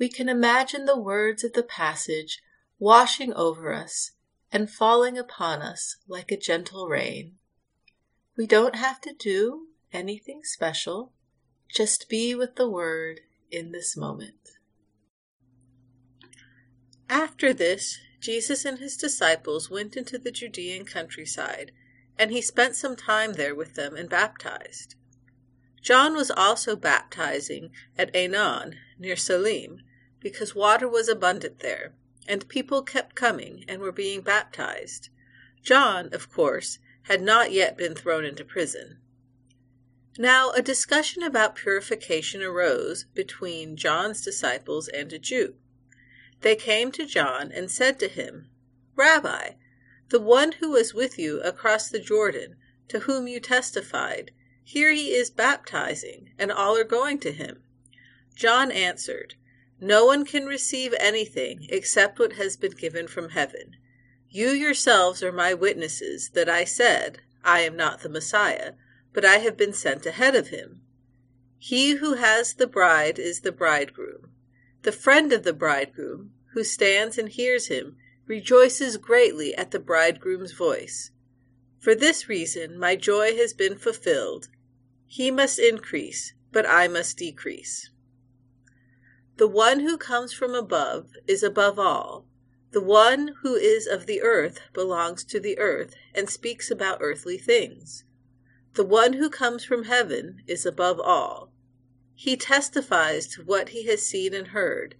we can imagine the words of the passage washing over us and falling upon us like a gentle rain. We don't have to do anything special, just be with the Word in this moment. After this, Jesus and his disciples went into the Judean countryside, and he spent some time there with them and baptized. John was also baptizing at Aenon, near Salim, because water was abundant there, and people kept coming and were being baptized. John, of course, had not yet been thrown into prison. Now a discussion about purification arose between John's disciples and a Jew. They came to John and said to him, Rabbi, the one who was with you across the Jordan, to whom you testified, here he is baptizing, and all are going to him. John answered, no one can receive anything except what has been given from heaven. You yourselves are my witnesses that I said, I am not the Messiah, but I have been sent ahead of him. He who has the bride is the bridegroom. The friend of the bridegroom, who stands and hears him, rejoices greatly at the bridegroom's voice. For this reason my joy has been fulfilled. He must increase, but I must decrease. The one who comes from above is above all. The one who is of the earth belongs to the earth and speaks about earthly things. The one who comes from heaven is above all. He testifies to what he has seen and heard,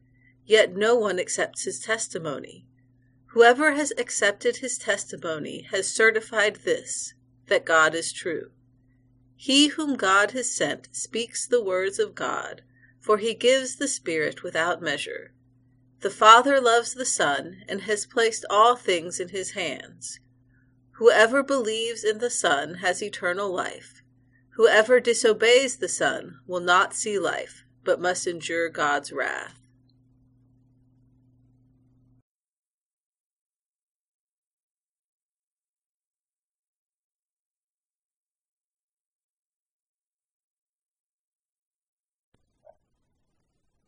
yet no one accepts his testimony. Whoever has accepted his testimony has certified this, that God is true. He whom God has sent speaks the words of God for he gives the Spirit without measure. The Father loves the Son and has placed all things in his hands. Whoever believes in the Son has eternal life. Whoever disobeys the Son will not see life, but must endure God's wrath.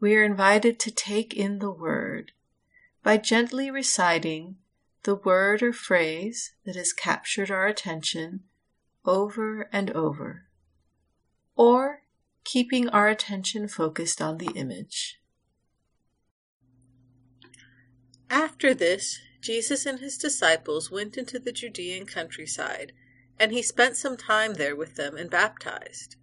we are invited to take in the word by gently reciting the word or phrase that has captured our attention over and over, or keeping our attention focused on the image. After this, Jesus and his disciples went into the Judean countryside, and he spent some time there with them and baptized.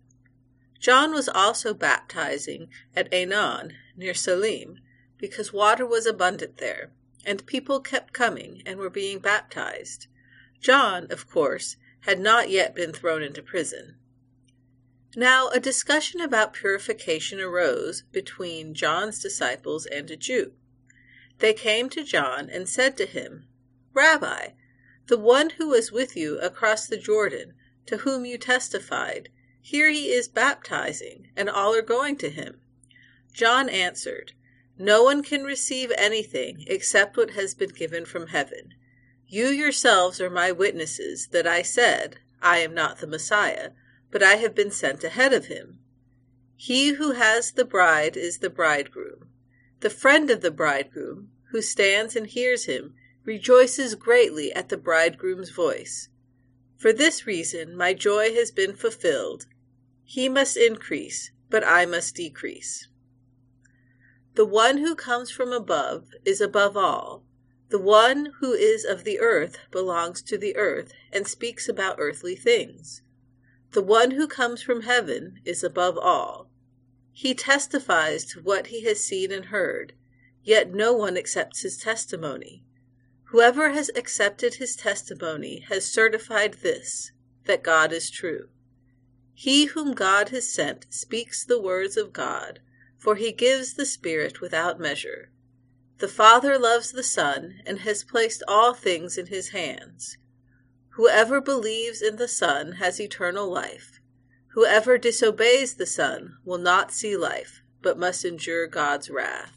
John was also baptizing at Aenon, near Salim, because water was abundant there, and people kept coming and were being baptized. John, of course, had not yet been thrown into prison. Now a discussion about purification arose between John's disciples and a Jew. They came to John and said to him, Rabbi, the one who was with you across the Jordan, to whom you testified, here he is baptizing, and all are going to him. John answered, No one can receive anything except what has been given from heaven. You yourselves are my witnesses that I said, I am not the Messiah, but I have been sent ahead of him. He who has the bride is the bridegroom. The friend of the bridegroom, who stands and hears him, rejoices greatly at the bridegroom's voice. For this reason my joy has been fulfilled. He must increase, but I must decrease. The one who comes from above is above all. The one who is of the earth belongs to the earth and speaks about earthly things. The one who comes from heaven is above all. He testifies to what he has seen and heard, yet no one accepts his testimony. Whoever has accepted his testimony has certified this, that God is true. He whom God has sent speaks the words of God, for he gives the Spirit without measure. The Father loves the Son and has placed all things in his hands. Whoever believes in the Son has eternal life. Whoever disobeys the Son will not see life, but must endure God's wrath.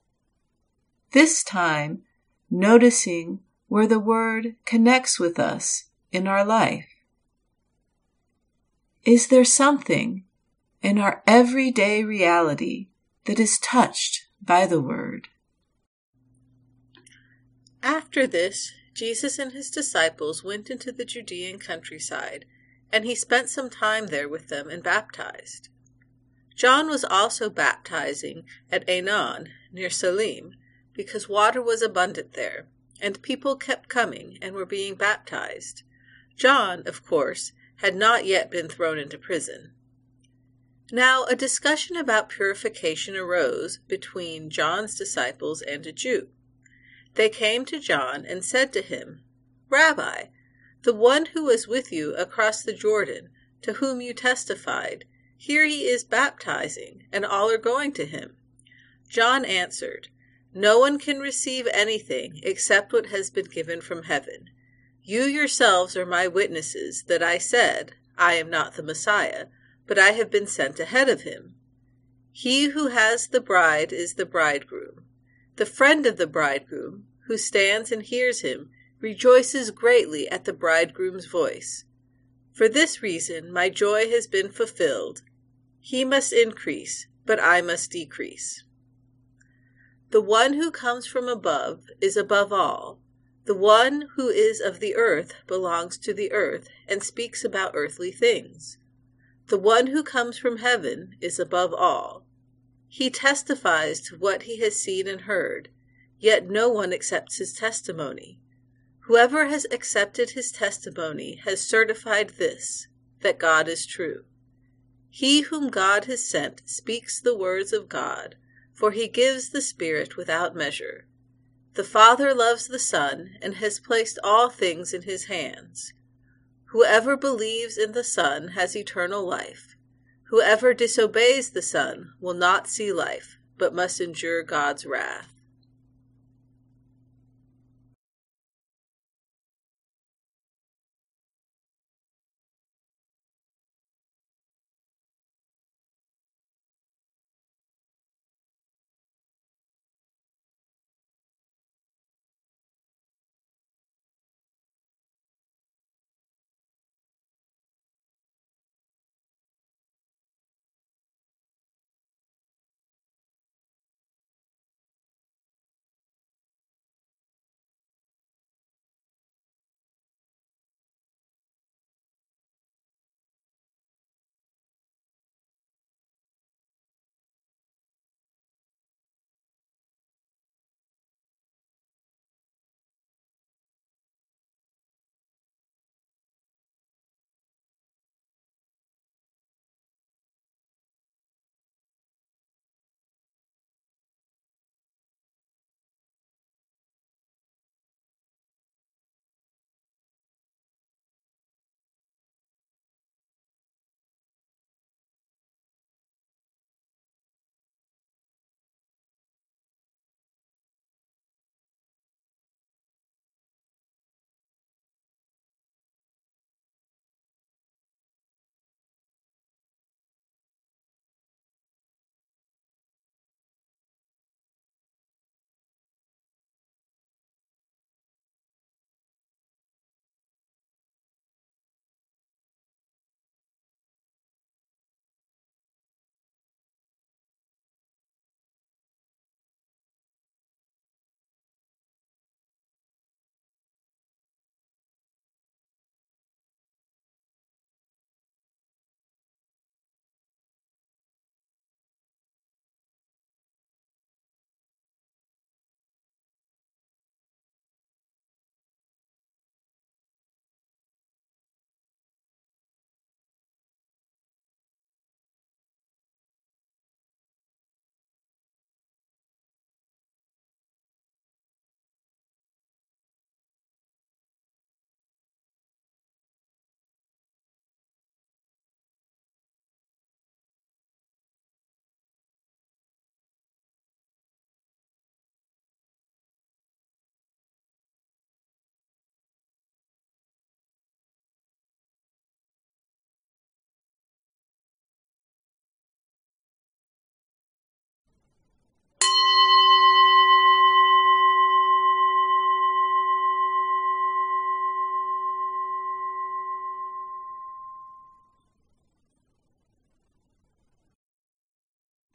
This time, noticing where the word connects with us in our life. Is there something in our everyday reality that is touched by the word? After this, Jesus and his disciples went into the Judean countryside, and he spent some time there with them and baptized. John was also baptizing at Aenon, near Salim, because water was abundant there, and people kept coming and were being baptized. John, of course, had not yet been thrown into prison. Now a discussion about purification arose between John's disciples and a Jew. They came to John and said to him, Rabbi, the one who was with you across the Jordan, to whom you testified, here he is baptizing, and all are going to him. John answered, No one can receive anything except what has been given from heaven. You yourselves are my witnesses that I said, I am not the Messiah, but I have been sent ahead of him. He who has the bride is the bridegroom. The friend of the bridegroom, who stands and hears him, rejoices greatly at the bridegroom's voice. For this reason my joy has been fulfilled. He must increase, but I must decrease. The one who comes from above is above all. The one who is of the earth belongs to the earth and speaks about earthly things. The one who comes from heaven is above all. He testifies to what he has seen and heard, yet no one accepts his testimony. Whoever has accepted his testimony has certified this, that God is true. He whom God has sent speaks the words of God, for he gives the Spirit without measure. The Father loves the Son and has placed all things in his hands. Whoever believes in the Son has eternal life. Whoever disobeys the Son will not see life, but must endure God's wrath.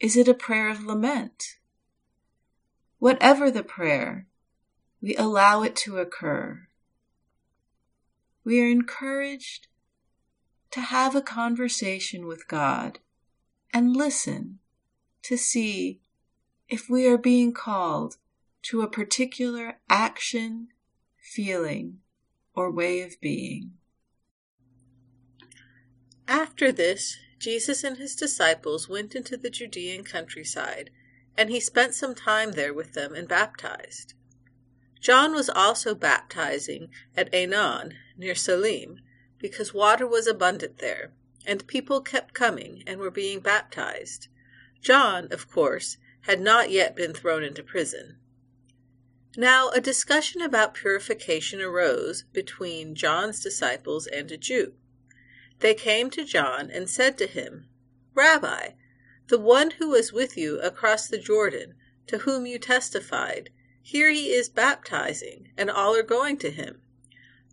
Is it a prayer of lament? Whatever the prayer, we allow it to occur. We are encouraged to have a conversation with God and listen to see if we are being called to a particular action, feeling, or way of being. After this, Jesus and his disciples went into the Judean countryside, and he spent some time there with them and baptized. John was also baptizing at Aenon, near Salim, because water was abundant there, and people kept coming and were being baptized. John, of course, had not yet been thrown into prison. Now a discussion about purification arose between John's disciples and a Jew. They came to John and said to him, Rabbi, the one who was with you across the Jordan, to whom you testified, here he is baptizing, and all are going to him.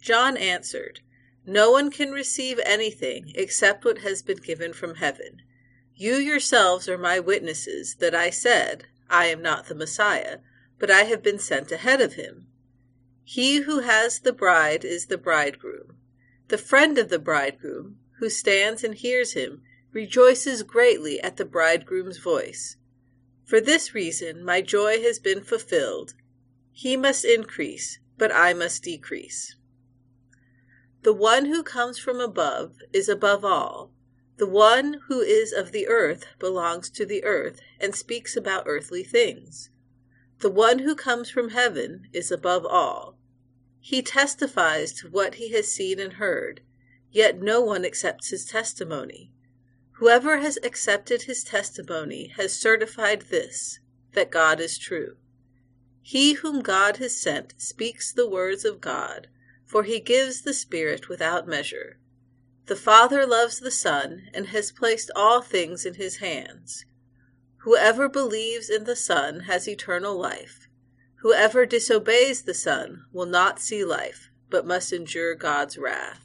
John answered, No one can receive anything except what has been given from heaven. You yourselves are my witnesses that I said, I am not the Messiah, but I have been sent ahead of him. He who has the bride is the bridegroom. The friend of the bridegroom, who stands and hears him, rejoices greatly at the bridegroom's voice. For this reason my joy has been fulfilled. He must increase, but I must decrease. The one who comes from above is above all. The one who is of the earth belongs to the earth and speaks about earthly things. The one who comes from heaven is above all. He testifies to what he has seen and heard, yet no one accepts his testimony. Whoever has accepted his testimony has certified this, that God is true. He whom God has sent speaks the words of God, for he gives the Spirit without measure. The Father loves the Son and has placed all things in his hands. Whoever believes in the Son has eternal life. Whoever disobeys the Son will not see life, but must endure God's wrath.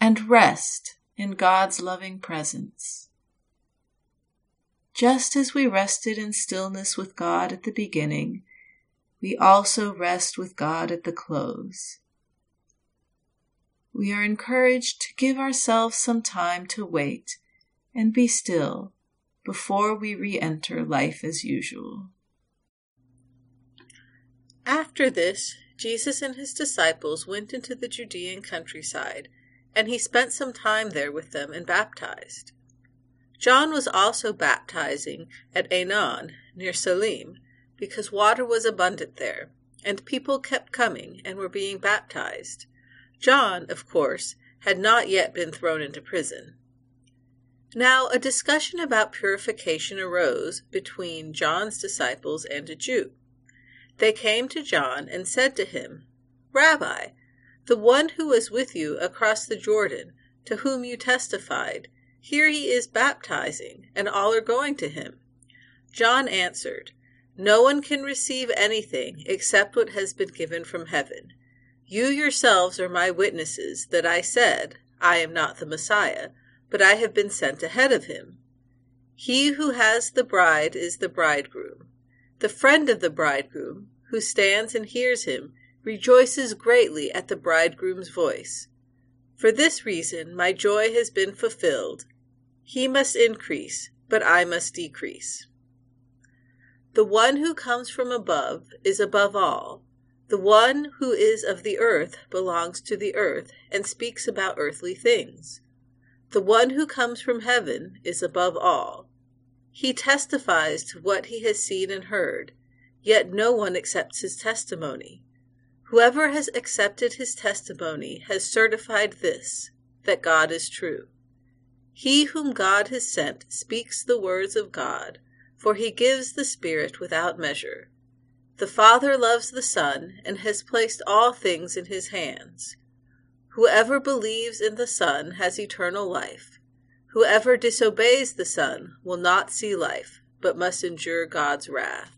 and rest in God's loving presence. Just as we rested in stillness with God at the beginning, we also rest with God at the close. We are encouraged to give ourselves some time to wait and be still before we re enter life as usual. After this, Jesus and his disciples went into the Judean countryside, and he spent some time there with them and baptized. John was also baptizing at Aenon, near Salim, because water was abundant there, and people kept coming and were being baptized. John, of course, had not yet been thrown into prison. Now a discussion about purification arose between John's disciples and a Jew. They came to John and said to him, Rabbi, the one who was with you across the Jordan, to whom you testified, here he is baptizing, and all are going to him. John answered, No one can receive anything except what has been given from heaven. You yourselves are my witnesses that I said, I am not the Messiah, but I have been sent ahead of him. He who has the bride is the bridegroom. The friend of the bridegroom, who stands and hears him, rejoices greatly at the bridegroom's voice. For this reason my joy has been fulfilled. He must increase, but I must decrease. The one who comes from above is above all. The one who is of the earth belongs to the earth and speaks about earthly things. The one who comes from heaven is above all. He testifies to what he has seen and heard, yet no one accepts his testimony. Whoever has accepted his testimony has certified this, that God is true. He whom God has sent speaks the words of God, for he gives the Spirit without measure. The Father loves the Son and has placed all things in his hands. Whoever believes in the Son has eternal life. Whoever disobeys the Son will not see life, but must endure God's wrath.